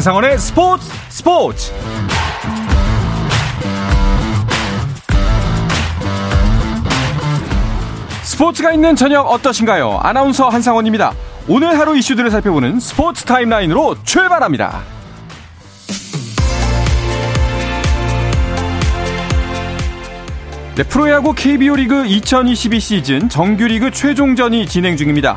한상원의 스포츠 스포츠 스포츠가 있는 저녁 어떠신가요? 아나운서 한상원입니다. 오늘 하루 이슈들을 살펴보는 스포츠 타임라인으로 출발합니다. 네, 프로야구 KBO 리그 2022 시즌 정규리그 최종전이 진행 중입니다.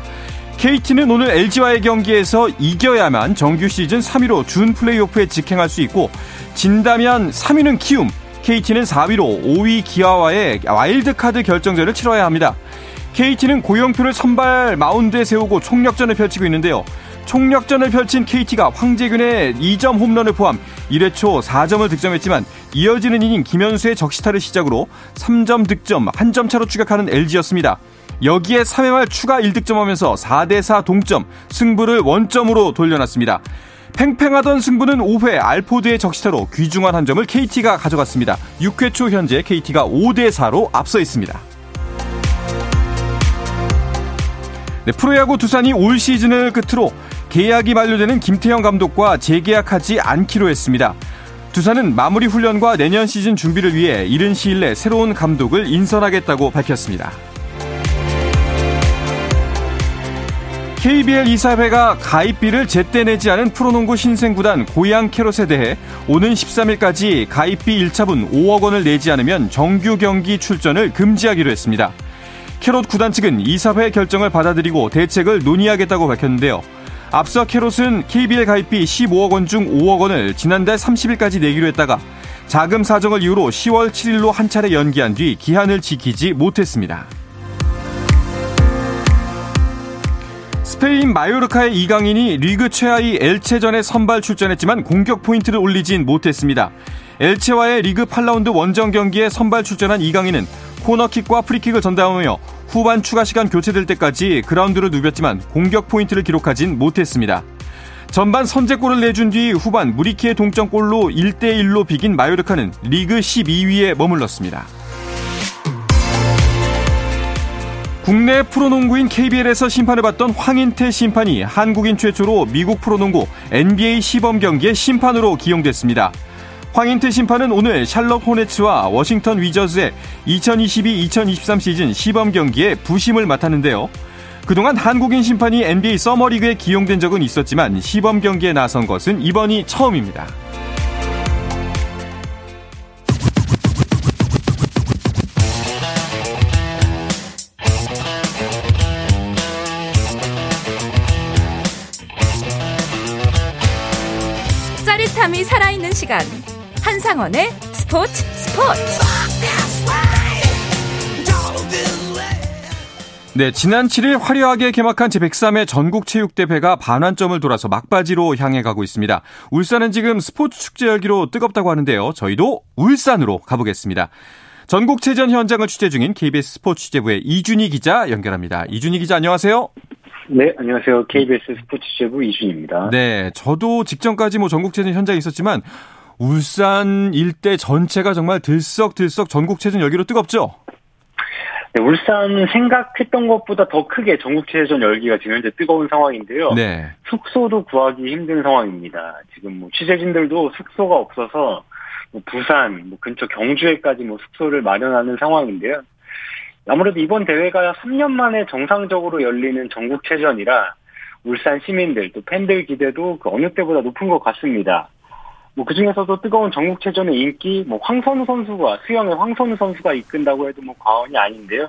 KT는 오늘 LG와의 경기에서 이겨야만 정규 시즌 3위로 준 플레이오프에 직행할 수 있고 진다면 3위는 키움, KT는 4위로 5위 기아와의 와일드카드 결정전을 치러야 합니다. KT는 고영표를 선발 마운드에 세우고 총력전을 펼치고 있는데요. 총력전을 펼친 KT가 황재균의 2점 홈런을 포함 1회 초 4점을 득점했지만 이어지는 이닝 김현수의 적시타를 시작으로 3점 득점 1점 차로 추격하는 LG였습니다. 여기에 3회 말 추가 1득점하면서 4대4 동점, 승부를 원점으로 돌려놨습니다. 팽팽하던 승부는 5회 알포드의 적시타로 귀중한 한 점을 KT가 가져갔습니다. 6회 초 현재 KT가 5대4로 앞서 있습니다. 네, 프로야구 두산이 올 시즌을 끝으로 계약이 만료되는 김태형 감독과 재계약하지 않기로 했습니다. 두산은 마무리 훈련과 내년 시즌 준비를 위해 이른 시일 내 새로운 감독을 인선하겠다고 밝혔습니다. KBL 이사회가 가입비를 제때 내지 않은 프로농구 신생구단 고양 캐롯에 대해 오는 13일까지 가입비 1차분 5억 원을 내지 않으면 정규 경기 출전을 금지하기로 했습니다. 캐롯 구단 측은 이사회 결정을 받아들이고 대책을 논의하겠다고 밝혔는데요. 앞서 캐롯은 KBL 가입비 15억 원 중 5억 원을 지난달 30일까지 내기로 했다가 자금 사정을 이유로 10월 7일로 한 차례 연기한 뒤 기한을 지키지 못했습니다. 스페인 마요르카의 이강인이 리그 최하위 엘체전에 선발 출전했지만 공격 포인트를 올리진 못했습니다. 엘체와의 리그 8라운드 원정 경기에 선발 출전한 이강인은 코너킥과 프리킥을 전담하며 후반 추가 시간 교체될 때까지 그라운드를 누볐지만 공격 포인트를 기록하진 못했습니다. 전반 선제골을 내준 뒤 후반 무리키의 동점골로 1대1로 비긴 마요르카는 리그 12위에 머물렀습니다. 국내 프로농구인 KBL에서 심판을 받던 황인태 심판이 한국인 최초로 미국 프로농구 NBA 시범 경기에 심판으로 기용됐습니다. 황인태 심판은 오늘 샬럿 호네츠와 워싱턴 위저즈의 2022-2023 시즌 시범 경기에 부심을 맡았는데요. 그동안 한국인 심판이 NBA 서머리그에 기용된 적은 있었지만 시범 경기에 나선 것은 이번이 처음입니다. 시간 한상원의 스포츠 스포츠 네, 지난 7일 화려하게 개막한 제103회 전국체육대회가 반환점을 돌아서 막바지로 향해 가고 있습니다. 울산은 지금 스포츠 축제 열기로 뜨겁다고 하는데요. 저희도 울산으로 가보겠습니다. 전국체전 현장을 취재 중인 KBS 스포츠 취재부의 이준희 기자 연결합니다. 이준희 기자 안녕하세요. 네, 안녕하세요. KBS 스포츠 취재부 이준입니다. 네, 저도 직전까지 뭐 전국체전 현장에 있었지만 울산 일대 전체가 정말 들썩들썩 전국체전 열기로 뜨겁죠? 네, 울산 생각했던 것보다 더 크게 전국체전 열기가 지금 현재 뜨거운 상황인데요. 네. 숙소도 구하기 힘든 상황입니다. 지금 뭐 취재진들도 숙소가 없어서 뭐 부산, 뭐 근처 경주에까지 뭐 숙소를 마련하는 상황인데요. 아무래도 이번 대회가 3년 만에 정상적으로 열리는 전국체전이라 울산 시민들 또 팬들 기대도 그 어느 때보다 높은 것 같습니다. 뭐 그중에서도 뜨거운 전국체전의 인기, 뭐 황선우 선수가 수영의 황선우 선수가 이끈다고 해도 뭐 과언이 아닌데요.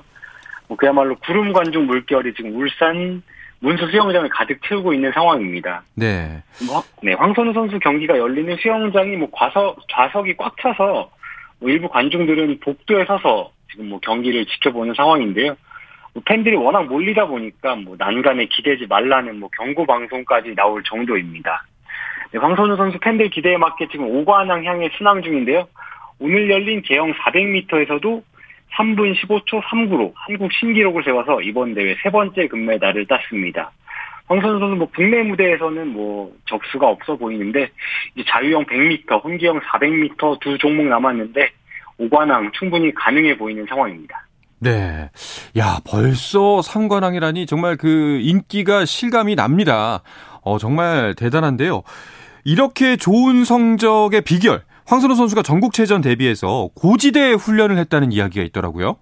뭐 그야말로 구름 관중 물결이 지금 울산 문수 수영장을 가득 채우고 있는 상황입니다. 네. 뭐, 네, 황선우 선수 경기가 열리는 수영장이 뭐 과석 좌석이 꽉 차서 뭐 일부 관중들은 복도에 서서 지금 뭐 경기를 지켜보는 상황인데요. 뭐 팬들이 워낙 몰리다 보니까 뭐 난간에 기대지 말라는 뭐 경고 방송까지 나올 정도입니다. 네, 황선우 선수 팬들 기대에 맞게 지금 오관왕 향해 순항 중인데요. 오늘 열린 개영 400m에서도 3분 15초 39로 한국 신기록을 세워서 이번 대회 세 번째 금메달을 땄습니다. 황선우 선수 뭐 국내 무대에서는 뭐 적수가 없어 보이는데 자유형 100m, 혼기형 400m 두 종목 남았는데 오관왕 충분히 가능해 보이는 상황입니다. 네. 야, 벌써 삼관왕이라니 정말 그 인기가 실감이 납니다. 어, 정말 대단한데요. 이렇게 좋은 성적의 비결, 황선우 선수가 전국체전 대비해서 고지대 훈련을 했다는 이야기가 있더라고요.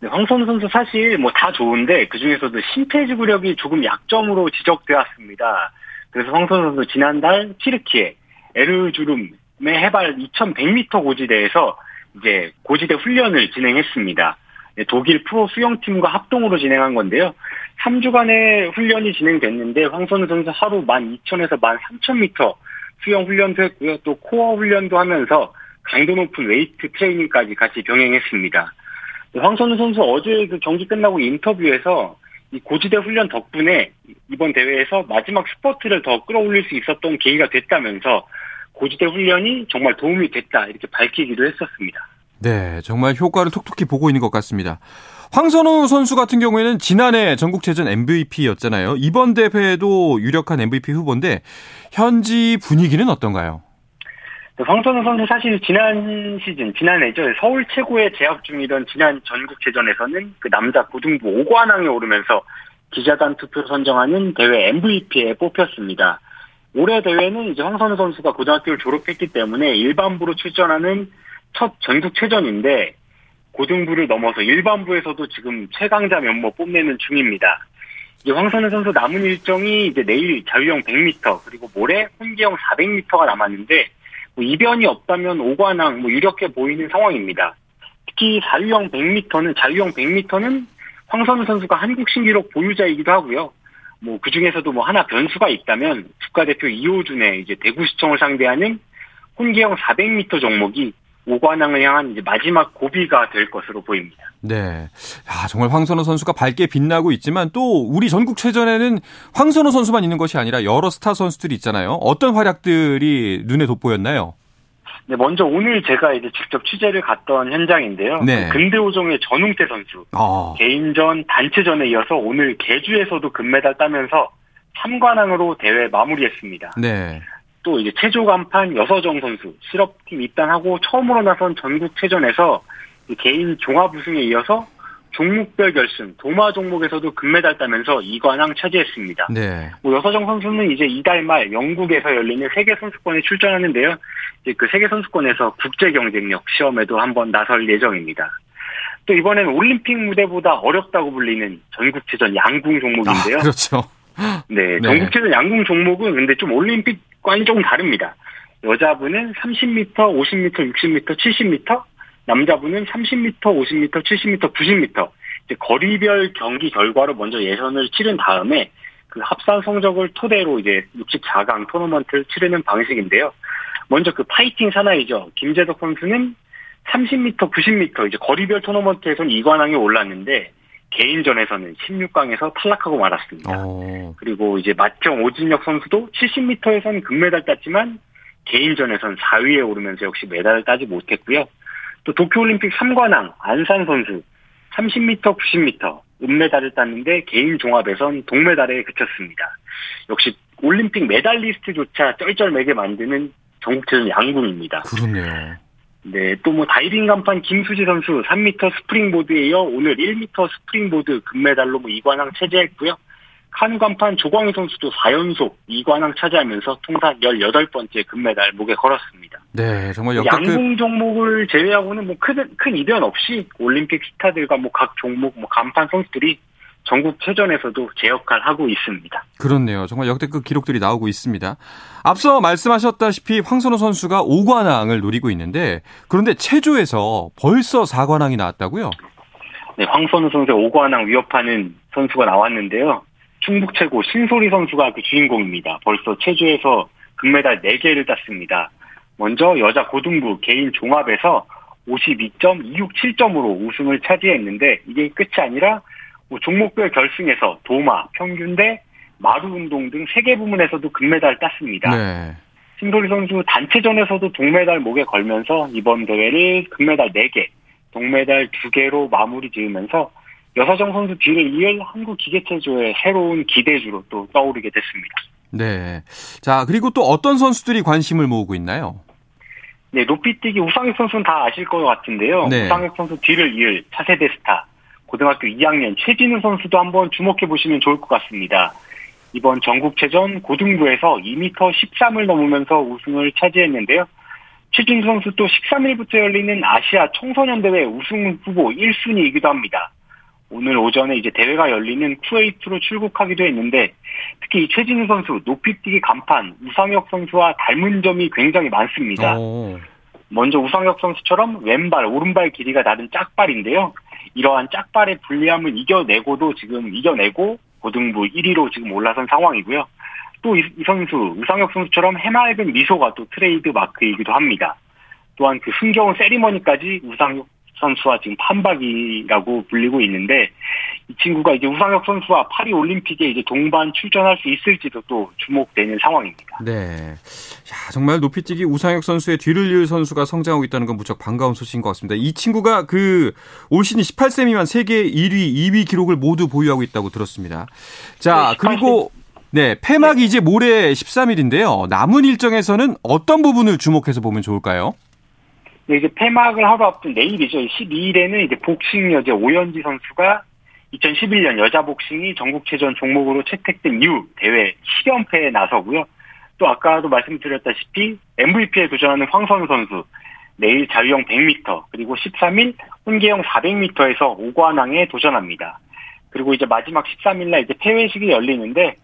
네, 황선우 선수 사실 뭐 다 좋은데 그 중에서도 심폐 지구력이 조금 약점으로 지적되었습니다. 그래서 황선우 선수 지난달 튀르키에 에르주름의 해발 2,100m 고지대에서 이제 고지대 훈련을 진행했습니다. 네, 독일 프로 수영팀과 합동으로 진행한 건데요. 3주간의 훈련이 진행됐는데 황선우 선수 하루 12,000에서 13,000m 수영 훈련도 했고요. 또 코어 훈련도 하면서 강도 높은 웨이트 트레이닝까지 같이 병행했습니다. 황선우 선수 어제 그 경기 끝나고 인터뷰에서 이 고지대 훈련 덕분에 이번 대회에서 마지막 스포트를 더 끌어올릴 수 있었던 계기가 됐다면서 고지대 훈련이 정말 도움이 됐다 이렇게 밝히기도 했었습니다. 네, 정말 효과를 톡톡히 보고 있는 것 같습니다. 황선우 선수 같은 경우에는 지난해 전국체전 MVP였잖아요. 이번 대회에도 유력한 MVP 후보인데 현지 분위기는 어떤가요? 황선우 선수 사실 지난 시즌, 지난해죠. 서울 최고에 재학 중이던 지난 전국체전에서는 그 남자 고등부 5관왕에 오르면서 기자단 투표 선정하는 대회 MVP에 뽑혔습니다. 올해 대회는 이제 황선우 선수가 고등학교를 졸업했기 때문에 일반부로 출전하는 첫 전국체전인데 고등부를 넘어서 일반부에서도 지금 최강자 면모 뽐내는 중입니다. 이제 황선우 선수 남은 일정이 이제 내일 자유형 100m 그리고 모레 혼기형 400m가 남았는데 뭐 이변이 없다면 오관왕 뭐 유력해 보이는 상황입니다. 특히 자유형 100m는 자유형 100m는 황선우 선수가 한국 신기록 보유자이기도 하고요. 뭐 그 중에서도 뭐 하나 변수가 있다면 국가대표 이호준의 이제 대구시청을 상대하는 혼기형 400m 종목이 오관왕을 향한 이제 마지막 고비가 될 것으로 보입니다. 네. 야, 정말 황선우 선수가 밝게 빛나고 있지만 또 우리 전국체전에는 황선우 선수만 있는 것이 아니라 여러 스타 선수들이 있잖아요. 어떤 활약들이 눈에 돋보였나요? 네, 먼저 오늘 제가 이제 직접 취재를 갔던 현장인데요. 네. 그 근대오종의 전웅태 선수. 어. 개인전, 단체전에 이어서 오늘 개주에서도 금메달 따면서 3관왕으로 대회 마무리했습니다. 네. 또 이제 체조 간판 여서정 선수 실업팀 입단하고 처음으로 나선 전국체전에서 개인 종합 우승에 이어서 종목별 결승 도마 종목에서도 금메달 따면서 2관왕 차지했습니다. 네. 뭐 여서정 선수는 이제 이달 말 영국에서 열리는 세계 선수권에 출전하는데요. 이제 그 세계 선수권에서 국제 경쟁력 시험에도 한번 나설 예정입니다. 또 이번에는 올림픽 무대보다 어렵다고 불리는 전국체전 양궁 종목인데요. 아, 그렇죠. 네, 네, 전국체전 양궁 종목은 근데 좀 올림픽 과는 조금 다릅니다. 여자분은 30m, 50m, 60m, 70m, 남자분은 30m, 50m, 70m, 90m. 이제 거리별 경기 결과로 먼저 예선을 치른 다음에 그 합산 성적을 토대로 이제 64강 토너먼트를 치르는 방식인데요. 먼저 그 파이팅 사나이죠. 김재덕 선수는 30m, 90m 이제 거리별 토너먼트에서는 2관왕에 올랐는데 개인전에서는 16강에서 탈락하고 말았습니다. 오. 어. 그리고 이제 맏형 오진혁 선수도 70m에서는 금메달 땄지만 개인전에서는 4위에 오르면서 역시 메달을 따지 못했고요. 또 도쿄올림픽 3관왕 안산 선수 30m, 90m 은메달을 땄는데 개인 종합에선 동메달에 그쳤습니다. 역시 올림픽 메달리스트조차 쩔쩔매게 만드는 전국체전 양궁입니다. 그렇네요. 네, 또 뭐 다이빙 간판 김수지 선수 3m 스프링보드에 이어 오늘 1m 스프링보드 금메달로 뭐 2관왕 차지했고요. 카누 간판 조광희 선수도 4연속 2관왕 차지하면서 통산 18번째 금메달 목에 걸었습니다. 네, 정말 역대급... 양궁 종목을 제외하고는 뭐 큰, 큰 이변 없이 올림픽 스타들과 뭐 각 종목 뭐 간판 선수들이 전국 체전에서도 제 역할 하고 있습니다. 그렇네요. 정말 역대급 기록들이 나오고 있습니다. 앞서 말씀하셨다시피 황선우 선수가 5관왕을 노리고 있는데 그런데 체조에서 벌써 4관왕이 나왔다고요? 네, 황선우 선수의 5관왕 위협하는 선수가 나왔는데요. 충북 최고 신소리 선수가 그 주인공입니다. 벌써 체조에서 금메달 4개를 땄습니다. 먼저 여자 고등부 개인 종합에서 52.267점으로 우승을 차지했는데 이게 끝이 아니라 뭐 종목별 결승에서 도마, 평균대, 마루 운동 등 세 개 부문에서도 금메달 땄습니다. 네. 신도리 선수 단체전에서도 동메달 목에 걸면서 이번 대회를 금메달 4개, 동메달 2개로 마무리 지으면서 여사정 선수 뒤를 이을 한국 기계체조의 새로운 기대주로 또 떠오르게 됐습니다. 네. 자, 그리고 또 어떤 선수들이 관심을 모으고 있나요? 네, 높이뛰기 우상혁 선수는 다 아실 것 같은데요. 네. 우상혁 선수 뒤를 이을 차세대 스타, 고등학교 2학년 최진우 선수도 한번 주목해 보시면 좋을 것 같습니다. 이번 전국체전 고등부에서 2m 13을 넘으면서 우승을 차지했는데요. 최준수 선수 또 13일부터 열리는 아시아 청소년 대회 우승 후보 1순위이기도 합니다. 오늘 오전에 이제 대회가 열리는 쿠웨이트로 출국하기도 했는데 특히 이 최진우 선수 높이뛰기 간판 우상혁 선수와 닮은 점이 굉장히 많습니다. 오. 먼저 우상혁 선수처럼 왼발 오른발 길이가 다른 짝발인데요. 이러한 짝발의 불리함을 이겨내고도 지금 이겨내고 고등부 1위로 지금 올라선 상황이고요. 또 이 이 선수 우상혁 선수처럼 해맑은 미소가 또 트레이드 마크이기도 합니다. 또한 그 흥겨운 세리머니까지 우상혁 선수와 지금 판박이라고 불리고 있는데 이 친구가 이제 우상혁 선수와 파리 올림픽에 이제 동반 출전할 수 있을지도 또 주목되는 상황입니다. 네. 야, 정말 높이뛰기 우상혁 선수의 뒤를 이을 선수가 성장하고 있다는 건 무척 반가운 소식인 것 같습니다. 이 친구가 그 올 시즌 18세 미만 세계 1위, 2위 기록을 모두 보유하고 있다고 들었습니다. 자, 네, 그리고 네, 폐막이 네. 이제 모레 13일인데요. 남은 일정에서는 어떤 부분을 주목해서 보면 좋을까요? 네, 이제 폐막을 하루 앞둔 내일이죠. 12일에는 이제 복싱 여제 오연지 선수가 2011년 여자 복싱이 전국체전 종목으로 채택된 이후 대회 10연패에 나서고요. 또 아까도 말씀드렸다시피 MVP에 도전하는 황선우 선수 내일 자유형 100m 그리고 13일 혼계형 400m에서 오관왕에 도전합니다. 그리고 이제 마지막 13일 날 이제 폐회식이 열리는데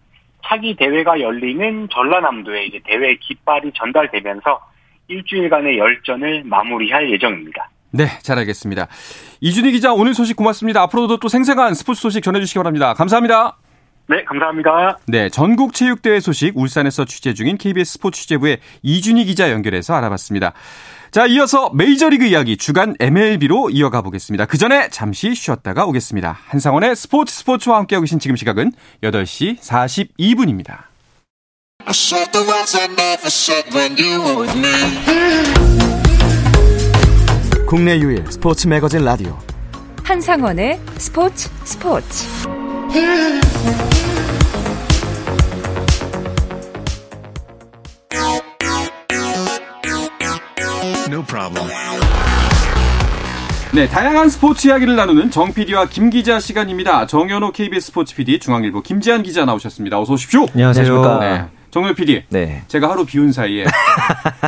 차기 대회가 열리는 전라남도에 이제 대회 깃발이 전달되면서 일주일간의 열전을 마무리할 예정입니다. 네, 잘 알겠습니다. 이준희 기자 오늘 소식 고맙습니다. 앞으로도 또 생생한 스포츠 소식 전해주시기 바랍니다. 감사합니다. 네, 감사합니다. 네, 전국체육대회 소식 울산에서 취재 중인 KBS 스포츠 취재부의 이준희 기자 연결해서 알아봤습니다. 자, 이어서 메이저리그 이야기 주간 MLB로 이어가 보겠습니다. 그 전에 잠시 쉬었다가 오겠습니다. 한상원의 스포츠 스포츠와 함께하고 계신 지금 시각은 8시 42분입니다. 국내 유일 스포츠 매거진 라디오 한상원의 스포츠 스포츠 No 네, 다양한 스포츠 이야기를 나누는 정 PD와 김 기자 시간입니다. 정현호 KBS 스포츠 PD, 중앙일보 김지한 기자 나오셨습니다. 어서 오십시오. 안녕하세요. 네. 정렬 PD. 네. 제가 하루 비운 사이에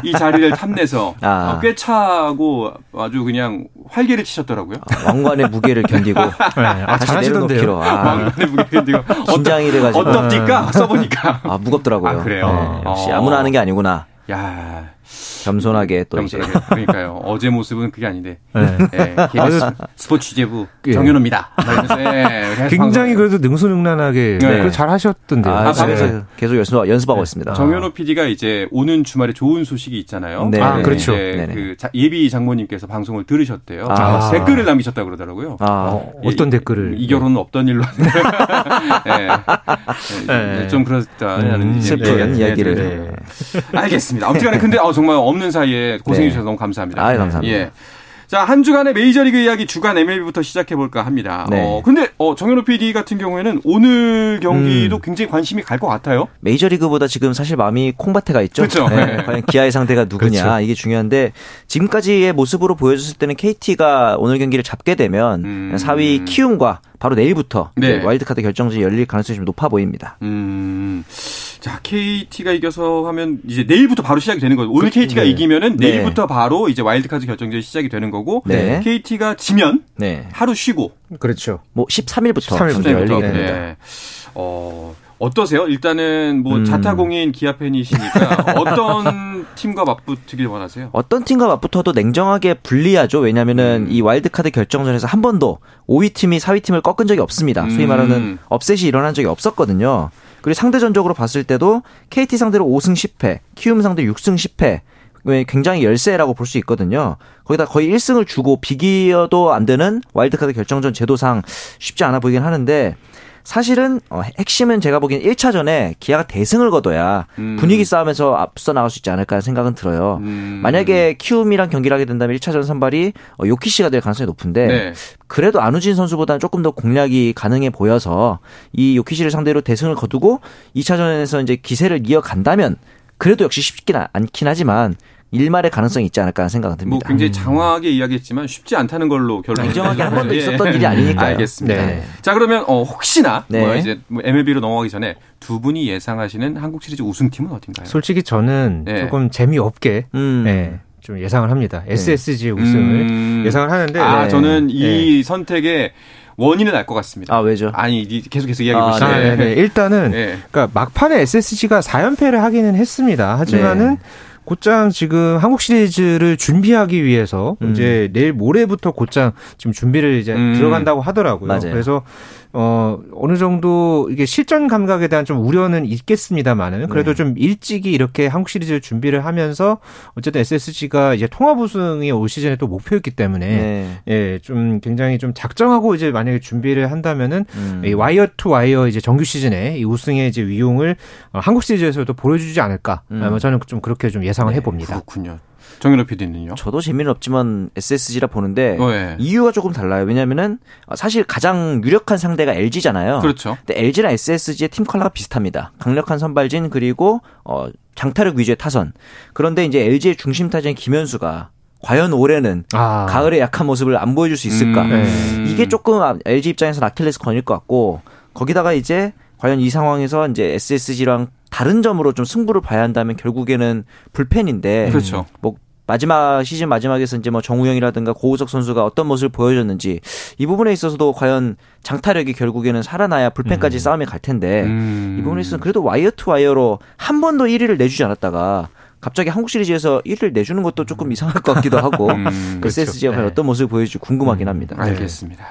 이 자리를 탐내서 아. 꽤 차고 아주 그냥 활개를 치셨더라고요. 아, 왕관의 무게를 견디고 네. 아, 다시 내려놓기로. 아. 왕관의 무게 견디고 긴장이 돼가지고 어떻디까 써보니까 아 무겁더라고요. 아, 그래요. 네, 역시 아무나 하는 게 아니구나. 야 겸손하게 또 겸손하게. 이제 그러니까요. 어제 모습은 그게 아닌데. 네. 네. KBS 스포츠 취재부 예. 정현호입니다. 네. 굉장히 그래도 능수능란하게 네. 잘 하셨던데요. 아, 네. 계속 연습, 연습하고 네. 있습니다. 정현호 PD가 이제 오는 주말에 좋은 소식이 있잖아요. 네. 아, 그렇죠. 그 예비 장모님께서 방송을 들으셨대요. 아. 댓글을 남기셨다고 그러더라고요. 아. 어, 어떤 댓글을? 이 결혼은 없던 일로. 네. 좀 그렇다는 음, 슬픈 이야기를. 알겠습니다. 아무튼 근데 어, 정말 없는 사이에 고생해 주셔서 네. 너무 감사합니다. 아, 감사합니다. 예. 자, 한 주간의 메이저리그 이야기 주간 MLB부터 시작해 볼까 합니다. 네. 어, 근데 어, 정현호 PD 같은 경우에는 오늘 경기도 음. 굉장히 관심이 갈 것 같아요. 메이저리그보다 지금 사실 마음이 콩밭에 가 있죠. 그렇죠. 네. 네. 과연 기아의 상대가 누구냐 그렇죠. 이게 중요한데 지금까지의 모습으로 보여줬을 때는 KT가 오늘 경기를 잡게 되면 음. 4위 키움과 바로 내일부터 네. 와일드카드 결정전이 열릴 가능성이 좀 높아 보입니다. 음. 자, KT가 이겨서 하면 이제 내일부터 바로 시작이 되는 거죠. 오늘 그, KT가 네. 이기면은 네. 내일부터 바로 이제 와일드카드 결정전이 시작이 되는 거고 네. KT가 지면 네. 하루 쉬고 그렇죠. 뭐 13일부터 13일부터 열리게 됩니다. 네. 어, 어떠세요? 일단은 뭐 음. 자타공인 기아 팬이시니까 어떤 팀과 맞붙길 원하세요? 어떤 팀과 맞붙어도 냉정하게 불리하죠. 왜냐면은 음. 이 와일드카드 결정전에서 한 번도 5위 팀이 4위 팀을 꺾은 적이 없습니다. 소위 말하는 음. 업셋이 일어난 적이 없었거든요. 그리고 상대전적으로 봤을 때도 KT 상대로 5승 10패, 키움 상대 6승 10패, 굉장히 열세라고 볼 수 있거든요. 거기다 거의 1승을 주고 비기어도 안 되는 와일드카드 결정전 제도상 쉽지 않아 보이긴 하는데 사실은 어, 핵심은 제가 보기엔 1차전에 기아가 대승을 거둬야 음. 분위기 싸움에서 앞서 나갈 수 있지 않을까 생각은 들어요. 음. 만약에 키움이랑 경기를 하게 된다면 1차전 선발이 어, 요키시가 될 가능성이 높은데 네. 그래도 안우진 선수보다는 조금 더 공략이 가능해 보여서 이 요키시를 상대로 대승을 거두고 2차전에서 이제 기세를 이어간다면 그래도 역시 쉽지는 않긴 하지만 일말의 가능성이 있지 않을까 하는 생각은 듭니다. 뭐 굉장히 장황하게 이야기했지만 쉽지 않다는 걸로 결론. 냉정하게 한 번도 있었던 일이 아니니까요. 알겠습니다. 네. 자 그러면 어, 혹시나 네. 뭐 이제 뭐 MLB로 넘어가기 전에 두 분이 예상하시는 한국 시리즈 우승팀은 어딘가요? 솔직히 저는 네. 조금 재미없게 음. 네, 좀 예상을 합니다. SSG 우승을 음. 예상을 하는데 아 네. 저는 이 선택의 원인을 알것 같습니다. 아 왜죠? 아니 이- 계속해서 이야기해 아, 보시죠. 아, 네, 네. 일단은 네. 그러니까 막판에 SSG가 4연패를 하기는 했습니다. 하지만은 네. 곧장 지금 한국 시리즈를 준비하기 위해서 음. 이제 내일 모레부터 곧장 지금 준비를 이제 음. 들어간다고 하더라고요. 맞아요. 그래서 어 어느 정도 이게 실전 감각에 대한 좀 우려는 있겠습니다만은 그래도 네. 좀 일찍이 이렇게 한국 시리즈 준비를 하면서 어쨌든 SSG가 이제 통합 우승이 올 시즌에 또 목표였기 때문에 네. 예, 좀 굉장히 좀 작정하고 이제 만약에 준비를 한다면은 음. 이 와이어 투 와이어 이제 정규 시즌에 이 우승의 이제 위용을 어, 한국 시리즈에서도 보여주지 않을까. 음. 아, 저는 좀 그렇게 좀 예상을 네, 해봅니다. 그렇군요. 정현호 PD는요? 저도 재미는 없지만 SSG라 보는데 어, 예. 이유가 조금 달라요. 왜냐면은 사실 가장 유력한 상대가 LG잖아요. 그렇죠. 근데 LG랑 SSG의 팀 컬러가 비슷합니다. 강력한 선발진 그리고 어 장타력 위주의 타선. 그런데 이제 LG의 중심 타자인 김현수가 과연 올해는 아, 가을의 약한 모습을 안 보여줄 수 있을까? 음. 네. 이게 조금 LG 입장에서 아킬레스 건일 것 같고 거기다가 이제 과연 이 상황에서 이제 SSG랑 다른 점으로 좀 승부를 봐야 한다면 결국에는 불펜인데 그렇죠. 뭐 마지막 시즌 마지막에서 이제 뭐 정우영이라든가 고우석 선수가 어떤 모습을 보여줬는지 이 부분에 있어서도 과연 장타력이 결국에는 살아나야 불펜까지 싸움이 갈 텐데 음. 이 부분에 있어서 그래도 wire to wire로 한 번도 1위를 내주지 않았다가 갑자기 한국 시리즈에서 1위를 내주는 것도 조금 이상할 것 같기도 하고 음, SSG가 과연 네. 어떤 모습을 보여줄지 궁금하긴 합니다. 알겠습니다.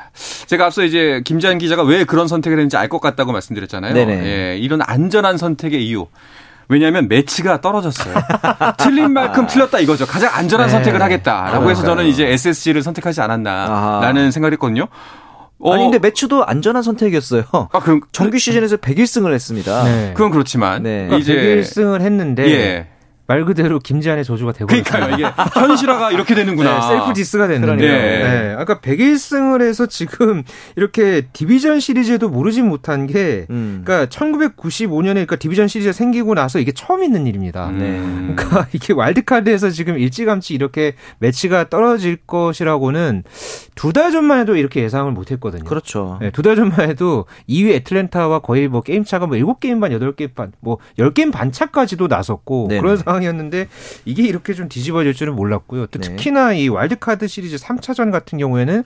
제가 앞서 이제 김재한 기자가 왜 그런 선택을 했는지 알 것 같다고 말씀드렸잖아요. 네네. 예, 이런 안전한 선택의 이유. 왜냐하면 메츠가 떨어졌어요. 틀린 만큼 틀렸다 이거죠. 가장 안전한 네. 선택을 하겠다라고 해서 그러니까요. 저는 이제 SSG를 선택하지 않았나라는. 생각을 했거든요. 어, 아니 근데 메츠도 안전한 선택이었어요. 아, 그럼 정규 시즌에서 101승을 했습니다. 네. 그건 그렇지만 네. 그러니까 이제 101승을 했는데 예. 말 그대로 김지한의 저주가 되버렸어요. 그러니까요. 이게 현실화가 이렇게 되는구나. 네, 셀프 디스가 됐는데. 그러니까요. 네. 아까 101승을 해서 지금 이렇게 디비전 시리즈에도 오르지 못한 게 음. 그러니까 1995년에 그러니까 디비전 시리즈가 생기고 나서 이게 처음 있는 일입니다. 음. 그러니까 이게 와일드카드에서 지금 일찌감치 이렇게 메츠가 떨어질 것이라고는 두 달 전만 해도 이렇게 예상을 못 했거든요. 그렇죠. 네, 두달 전만 해도 2위 애틀랜타와 거의 뭐 게임 차가 뭐 7게임 반, 8게임 반, 뭐 10게임 반 차까지도 나섰고 네네. 그런 상황 이었는데 이게 이렇게 좀 뒤집어질 줄은 몰랐고요. 또 네. 특히나 이 와일드카드 시리즈 3차전 같은 경우에는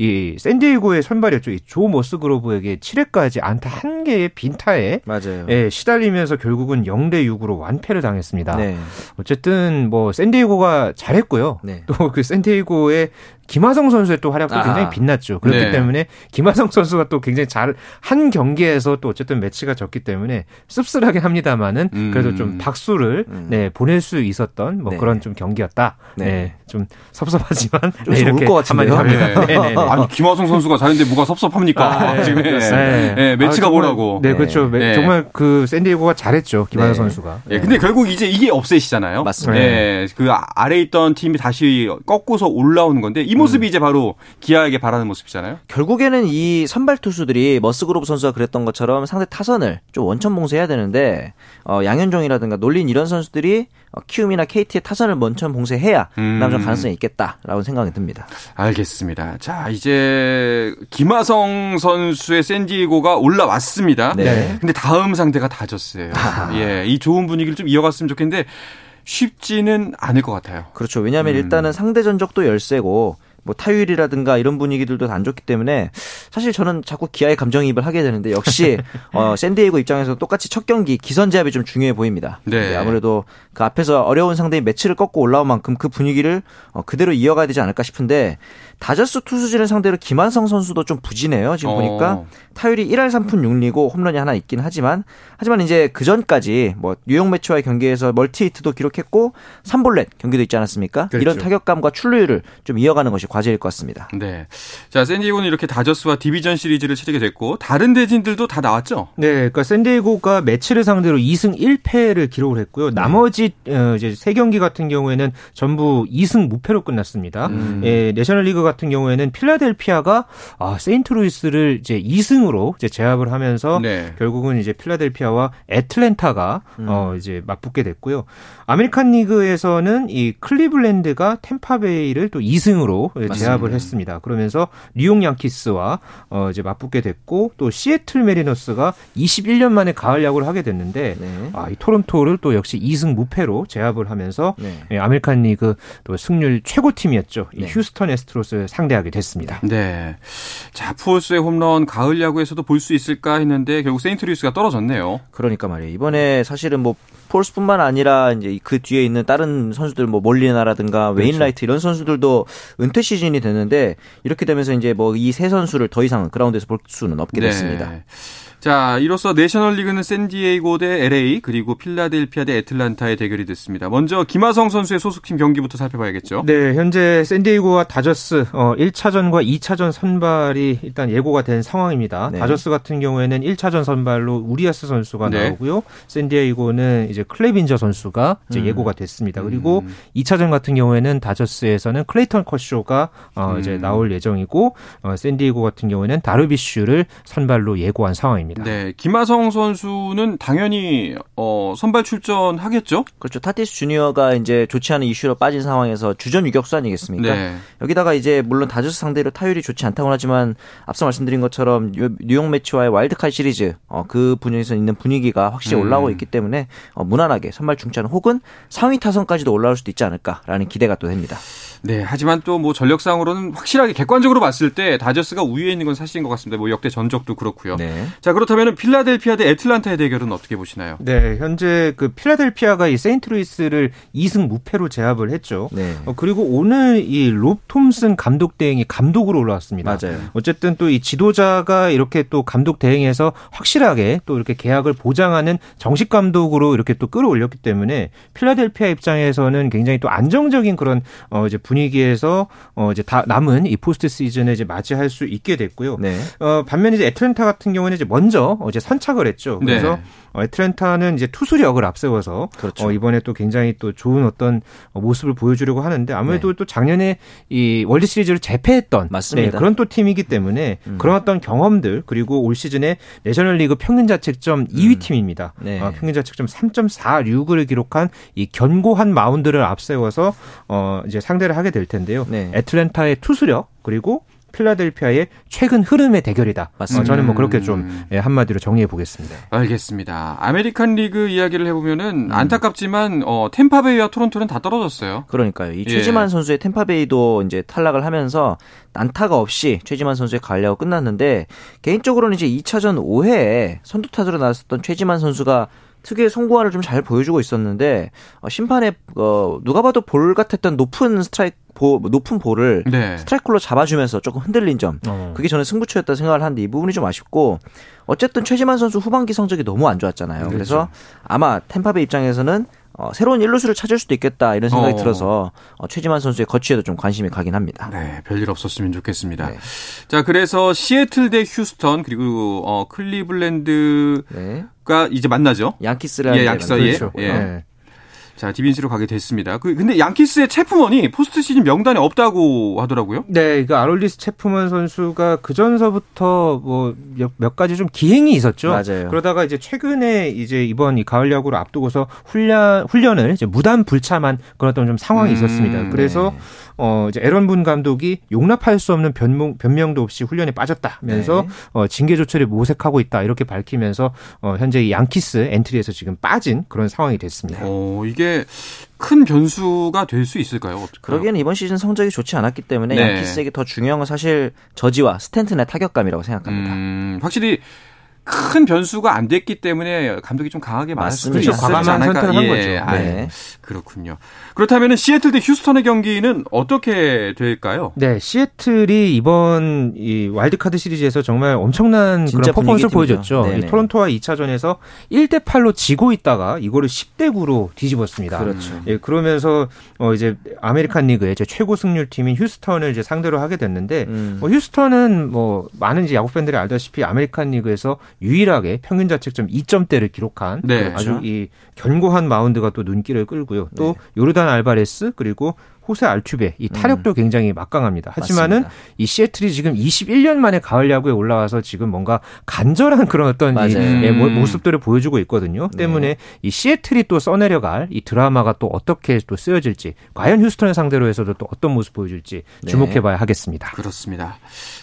이 샌디에고의 선발이었죠. 이조 머스그로브에게 7회까지 안타 한 개의 빈타에 맞아요. 예, 시달리면서 결국은 0대 6으로 완패를 당했습니다. 네. 어쨌든 뭐 샌디에고가 잘했고요. 네. 또그 샌디에고의 김하성 선수의 또 활약도 아하. 굉장히 빛났죠. 그렇기 네. 때문에 김하성 선수가 또 굉장히 잘 한 경기에서 또 어쨌든 매치가 졌기 때문에 씁쓸하긴 합니다만은 음. 그래도 좀 박수를 음. 네, 보낼 수 있었던 뭐 네. 그런 좀 경기였다. 네. 네. 좀 섭섭하지만 좀 네, 울것 같은데요? 한마디 네. 합니다. 네, 네, 네. 아니 김하성 선수가 잘했는데 뭐가 섭섭합니까? 아, 네, 지금. 예, 메츠가 아, 뭐라고. 네, 그렇죠. 네. 정말 그 샌디에고가 잘했죠. 김하성 네. 선수가. 예, 근데 결국 이제 이게 upset이잖아요. 맞습니다. 예, 그 아- 아래 있던 팀이 다시 꺾고서 올라오는 건데 이 모습이 음. 이제 바로 기아에게 바라는 모습이잖아요. 결국에는 이 선발 투수들이 머스그로브 선수가 그랬던 것처럼 상대 타선을 좀 원천 봉쇄해야 되는데 어, 양현종이라든가 놀린 이런 선수들이 어, 키움이나 KT의 타선을 원천 봉쇄해야 음. 그다음 좀 가능성이 있겠다라고 생각이 듭니다. 알겠습니다. 자, 이제 김하성 선수의 샌디에고가 올라왔습니다. 네. 근데 다음 상대가 다졌어요. 예, 이 좋은 분위기를 좀 이어갔으면 좋겠는데 쉽지는 않을 것 같아요. 그렇죠. 왜냐하면 음. 일단은 상대 전적도 열세고 뭐 타율이라든가 이런 분위기들도 안 좋기 때문에 사실 저는 자꾸 기아의 감정이입을 하게 되는데 역시 어, 샌디에이고 입장에서 똑같이 첫 경기 기선 제압이 좀 중요해 보입니다. 네. 아무래도 그 앞에서 어려운 상대인 매치를 꺾고 올라온 만큼 그 분위기를 어, 그대로 이어가야 되지 않을까 싶은데 다저스 투수진을 상대로 김한성 선수도 좀 부진해요. 지금 어. 보니까 타율이 1할 3푼 6리고 홈런이 하나 있긴 하지만 하지만 이제 그 전까지 뭐 뉴욕 매치와의 경기에서 멀티 히트도 기록했고 3볼넷 경기도 있지 않았습니까? 그렇죠. 이런 타격감과 출루율을 좀 이어가는 것이 과제일 것 같습니다. 네. 자, 샌디에고는 이렇게 다저스와 디비전 시리즈를 치르게 됐고 다른 대진들도 다 나왔죠? 네, 그러니까 샌디에고가 메츠를 상대로 2승 1패를 기록을 했고요. 나머지 어, 이제 세 경기 같은 경우에는 전부 2승 무패로 끝났습니다. 음. 예, 내셔널리그 같은 경우에는 필라델피아가 아, 세인트루이스를 이제 2승으로 이제 제압을 하면서 네. 결국은 이제 필라델피아와 애틀랜타가 음. 어 이제 맞붙게 됐고요. 아메리칸 리그에서는 이 클리블랜드가 템파베이를 또 2승으로 제압을 했습니다. 그러면서 뉴욕 양키스와 어 이제 맞붙게 됐고 또 시애틀 매리너스가 21년 만에 가을 야구를 하게 됐는데 네. 아, 이 토론토를 또 역시 2승 무패로 제압을 하면서 네. 예, 아메리칸 리그 또 승률 최고 팀이었죠. 이 네. 휴스턴 애스트로스 를 상대하게 됐습니다. 네. 자, 푸홀스의 홈런 가을 야구에서도 볼 수 있을까 했는데 결국 세인트루이스가 떨어졌네요. 그러니까 말이에요. 이번에 사실은 뭐 푸홀스뿐만 아니라 이제 그 뒤에 있는 다른 선수들 뭐 몰리나라든가 웨인라이트 이런 선수들도 은퇴 시즌이 됐는데 이렇게 되면서 이제 뭐 이 세 선수를 더 이상 그라운드에서 볼 수는 없게 됐습니다. 네. 자, 이로써 내셔널리그는 샌디에이고 대 LA 그리고 필라델피아 대 애틀란타의 대결이 됐습니다. 먼저 김하성 선수의 소속팀 경기부터 살펴봐야겠죠. 네, 현재 샌디에이고와 다저스 어 1차전과 2차전 선발이 일단 예고가 된 상황입니다. 네. 다저스 같은 경우에는 1차전 선발로 우리아스 선수가 네. 나오고요. 샌디에이고는 이제 클레빈저 선수가 이제 음. 예고가 됐습니다. 그리고 2차전 같은 경우에는 다저스에서는 클레이턴 커쇼가 어 이제 음. 나올 예정이고 어 샌디에이고 같은 경우에는 다르비슈를 선발로 예고한 상황입니다. 네, 김하성 선수는 당연히 어, 선발 출전하겠죠? 그렇죠. 타티스 주니어가 이제 좋지 않은 이슈로 빠진 상황에서 주전 유격수 아니겠습니까? 네. 여기다가 이제 물론 다저스 상대로 타율이 좋지 않다고 하지만 앞서 말씀드린 것처럼 뉴- 뉴욕 메츠와의 와일드카드 시리즈 어, 그 분야에서 있는 분위기가 확실히 음. 올라오고 있기 때문에 어, 무난하게 선발 중찬 혹은 상위 타선까지도 올라올 수도 있지 않을까라는 기대가 또 됩니다. 네, 하지만 또 뭐 전력상으로는 확실하게 객관적으로 봤을 때 다저스가 우위에 있는 건 사실인 것 같습니다. 뭐 역대 전적도 그렇고요. 네. 자, 그렇다면 필라델피아 대 애틀란타의 대결은 어떻게 보시나요? 네, 현재 그 필라델피아가 이 세인트루이스를 2승 무패로 제압을 했죠. 네. 어, 그리고 오늘 이 롭 톰슨 감독 대행이 감독으로 올라왔습니다. 맞아요. 어쨌든 또 이 지도자가 이렇게 또 감독 대행해서 확실하게 또 이렇게 계약을 보장하는 정식 감독으로 이렇게 또 끌어올렸기 때문에 필라델피아 입장에서는 굉장히 또 안정적인 그런 어 이제 분위기에서 어 이제 다 남은 이 포스트 시즌에 이제 맞이할 수 있게 됐고요. 네. 어 반면에 이제 애틀랜타 같은 경우는 이제 먼저 어제 선착을 했죠. 그래서 네. 어, 애틀랜타는 이제 투수력을 앞세워서 그렇죠. 어, 이번에 또 굉장히 또 좋은 어떤 어, 모습을 보여주려고 하는데 아무래도 네. 또 작년에 이 월드 시리즈를 제패했던. 네, 그런 또 팀이기 때문에 음. 그런 어떤 경험들 그리고 올 시즌에 내셔널리그 평균 자책점 2위 팀입니다. 음. 네. 어, 평균 자책점 3.46을 기록한 이 견고한 마운드를 앞세워서 어, 이제 상대를 하게 될 텐데요. 네. 애틀랜타의 투수력 그리고 필라델피아의 최근 흐름의 대결이다. 맞습니다. 어, 저는 뭐 그렇게 좀 음. 예, 한마디로 정리해 보겠습니다. 알겠습니다. 아메리칸 리그 이야기를 음. 해보면은 안타깝지만 어, 템파베이와 토론토는 다 떨어졌어요. 그러니까요. 이 예. 최지만 선수의 템파베이도 이제 탈락을 하면서 안타가 없이 최지만 선수의 가을야구 끝났는데 개인적으로는 이제 2차전 5회에 선두타자로 나왔었던 최지만 선수가 특유의 송구화를 좀잘 보여주고 있었는데 어, 심판에 어, 누가 봐도 볼 같았던 높은 스트라이크 보, 높은 볼을 네. 스트라이크로 잡아주면서 조금 흔들린 점 어. 그게 저는 승부처였다 생각을 하는데 이 부분이 좀 아쉽고 어쨌든 최지만 선수 후반기 성적이 너무 안 좋았잖아요. 그래서 아마 템파베 입장에서는 어, 새로운 일루수를 찾을 수도 있겠다 이런 생각이 어. 들어서 어, 최지만 선수의 거취에도 좀 관심이 가긴 합니다. 네, 별일 없었으면 좋겠습니다. 네. 자, 그래서 시애틀 대 휴스턴 그리고 어, 클리블랜드가 네. 이제 만나죠. 양키스를 예, 양키스 예. 그렇죠. 예. 네. 자, 디빈시로 가게 됐습니다. 그 근데 양키스의 채프먼이 포스트 시즌 명단에 없다고 하더라고요. 네, 그 아롤디스 채프먼 선수가 그 전서부터 뭐 몇 가지 좀 기행이 있었죠. 맞아요. 그러다가 이제 최근에 이제 이번 이 가을 야구를 앞두고서 훈련 훈련을 이제 무단 불참한 그런 어떤 좀 상황이 음, 있었습니다. 그래서 네. 어 이제 에런 분 감독이 용납할 수 없는 변명, 변명도 없이 훈련에 빠졌다면서 네. 어 징계 조처를 모색하고 있다 이렇게 밝히면서 어 현재 이 양키스 엔트리에서 지금 빠진 그런 상황이 됐습니다. 어, 이게 큰 변수가 될 수 있을까요? 그러기에는 이번 시즌 성적이 좋지 않았기 때문에 네. 양키스에게 더 중요한 건 사실 저지와 스탠튼의 타격감이라고 생각합니다. 음, 확실히 큰 변수가 안 됐기 때문에 감독이 좀 강하게 말할 수도 맞습니다. 있지 과감한 않을까. 선택을 한 예, 거죠. 아, 네. 그렇군요. 그렇다면 시애틀 대 휴스턴의 경기는 어떻게 될까요? 네, 시애틀이 이번 이 와일드카드 시리즈에서 정말 엄청난 그런 퍼포먼스를 보여줬죠. 네네. 토론토와 2차전에서 1대 8로 지고 있다가 이거를 10대 9로 뒤집었습니다. 그렇죠. 예, 그러면서 어 이제 아메리칸 리그의 이제 최고 승률 팀인 휴스턴을 이제 상대로 하게 됐는데 음. 뭐 휴스턴은 뭐 많은 이제 야구 팬들이 알다시피 아메리칸 리그에서 유일하게 평균 자책점 2점대를 기록한 네. 아주 이 견고한 마운드가 또 눈길을 끌고요. 또 네. 요르단 알바레스 그리고 호세 알투베 이 타력도 굉장히 막강합니다. 하지만은 음. 맞습니다. 이 시애틀이 지금 21년 만에 가을 야구에 올라와서 지금 뭔가 간절한 그런 어떤 이 맞아요. 예, 모- 음. 모습들을 보여주고 있거든요. 네. 때문에 이 시애틀이 또 써내려갈 이 드라마가 또 어떻게 또 쓰여질지 과연 휴스턴을 상대로 해서도 또 어떤 모습 보여줄지 네. 주목해봐야 하겠습니다. 그렇습니다.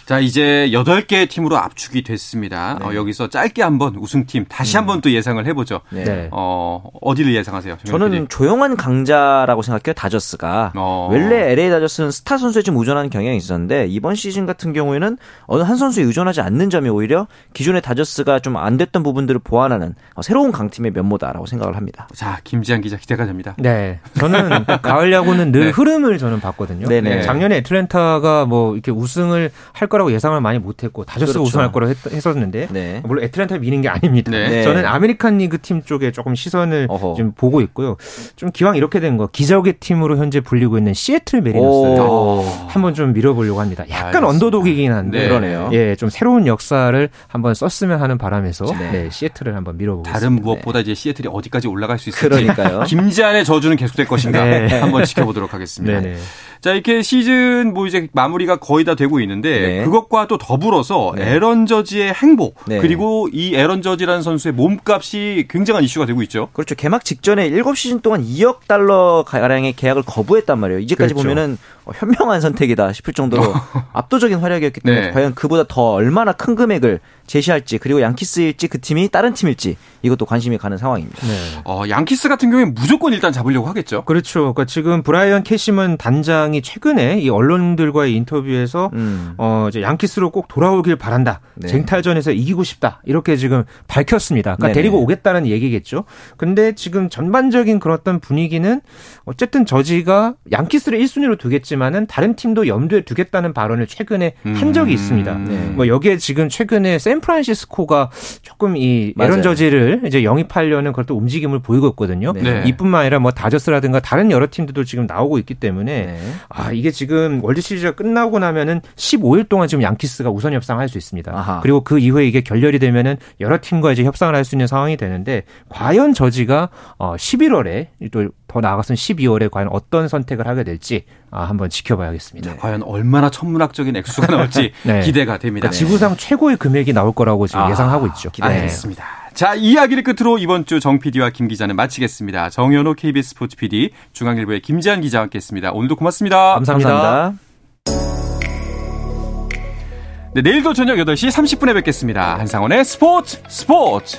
자, 이제 8개의 팀으로 압축이 됐습니다. 어, 여기서 짧게 한번 우승팀 다시 한번 또 예상을 해보죠. 네. 네. 어, 어디를 예상하세요? 저는 PD? 조용한 강자라고 생각해요. 다저스가. 어. 원래 LA 다저스는 스타 선수에 좀 의존하는 경향이 있었는데 이번 시즌 같은 경우에는 어느 한 선수에 의존하지 않는 점이 오히려 기존의 다저스가 좀 안 됐던 부분들을 보완하는 어, 새로운 강팀의 면모다라고 생각을 합니다. 자, 김지한 기자 기대가 됩니다. 네. 저는 가을 야구는 늘 네. 흐름을 저는 봤거든요. 네네. 작년에 애틀랜타가 뭐 이렇게 우승을 할 거라고 예상을 많이 못 했고 다저스가 그렇죠. 우승할 거라고 했, 었는데 네. 물론 애틀랜타 미는 게 아닙니다. 네. 네. 저는 아메리칸 리그 팀 쪽에 조금 시선을 어허. 좀 보고 있고요. 좀 기왕 이렇게 된 거 기적의 팀으로 현재 불리고 있는 시애틀 매리너스를 오. 한번 좀 밀어보려고 합니다. 약간 알겠습니다. 언더독이긴 한데 네. 그러네요. 예, 좀 새로운 역사를 한번 썼으면 하는 바람에서 네. 네, 시애틀을 한번 밀어보겠습니다. 다른 무엇보다 이제 시애틀이 어디까지 올라갈 수 있을지 그러니까요. 김지한의 저주는 계속될 것인가 네. 한번 지켜보도록 하겠습니다. 네네. 자 이렇게 시즌 뭐 이제 마무리가 거의 다 되고 있는데 네. 그것과 또 더불어서 네. 에런 저지의 행복 네. 그리고 이 에런 저지라는 선수의 몸값이 굉장한 이슈가 되고 있죠. 그렇죠. 개막 직전에 7시즌 동안 2억 달러 가량의 계약을 거부했단 말이에요. 이제까지 그렇죠. 보면은 어, 현명한 선택이다 싶을 정도로 압도적인 활약이었기 때문에 네. 과연 그보다 더 얼마나 큰 금액을 제시할지 그리고 양키스일지 그 팀이 다른 팀일지 이것도 관심이 가는 상황입니다. 네. 어, 양키스 같은 경우에 무조건 일단 잡으려고 하겠죠. 그렇죠. 그러니까 지금 브라이언 캐시먼 단장이 최근에 이 언론들과의 인터뷰에서 음. 어 이제 양키스로 꼭 돌아오길 바란다. 네. 쟁탈전에서 이기고 싶다. 이렇게 지금 밝혔습니다. 그러니까 네네. 데리고 오겠다는 얘기겠죠. 근데 지금 전반적인 그런 어떤 분위기는 어쨌든 저지가 양키스를 1순위로 두겠지만은 다른 팀도 염두에 두겠다는 발언을 최근에 한 적이 있습니다. 네. 뭐 여기에 지금 최근에 샌프란시스코가 조금 이. 에런 저지를 이제 영입하려는 그런 또 움직임을 보이고 있거든요. 네. 네. 이뿐만 아니라 뭐 다저스라든가 다른 여러 팀들도 지금 나오고 있기 때문에 네. 아 이게 지금 월드 시리즈가 끝나고 나면은 15일 동안 지금 양키스가 우선 협상할 수 있습니다. 아하. 그리고 그 이후에 이게 결렬이 되면은 여러 팀과 이제 협상을 할 수 있는 상황이 되는데 과연 저지가 어 11월에 또 더 나아가서는 12월에 과연 어떤 선택을 하게 될지 아 한번 지켜봐야겠습니다. 자, 과연 얼마나 천문학적인 액수가 나올지 네. 기대가 됩니다. 그러니까 지구상 최고의 금액이 나올 거라고 지금 아, 예상하고 있죠. 기대해요. 알겠습니다. 자, 이 이야기를 끝으로 이번 주 정 PD와 김 기자는 마치겠습니다. 정현호 KBS 스포츠 PD, 중앙일보의 김지한 기자와 함께했습니다. 오늘도 고맙습니다. 감사합니다. 감사합니다. 네, 내일도 저녁 8시 30분에 뵙겠습니다. 한상원의 스포츠 스포츠.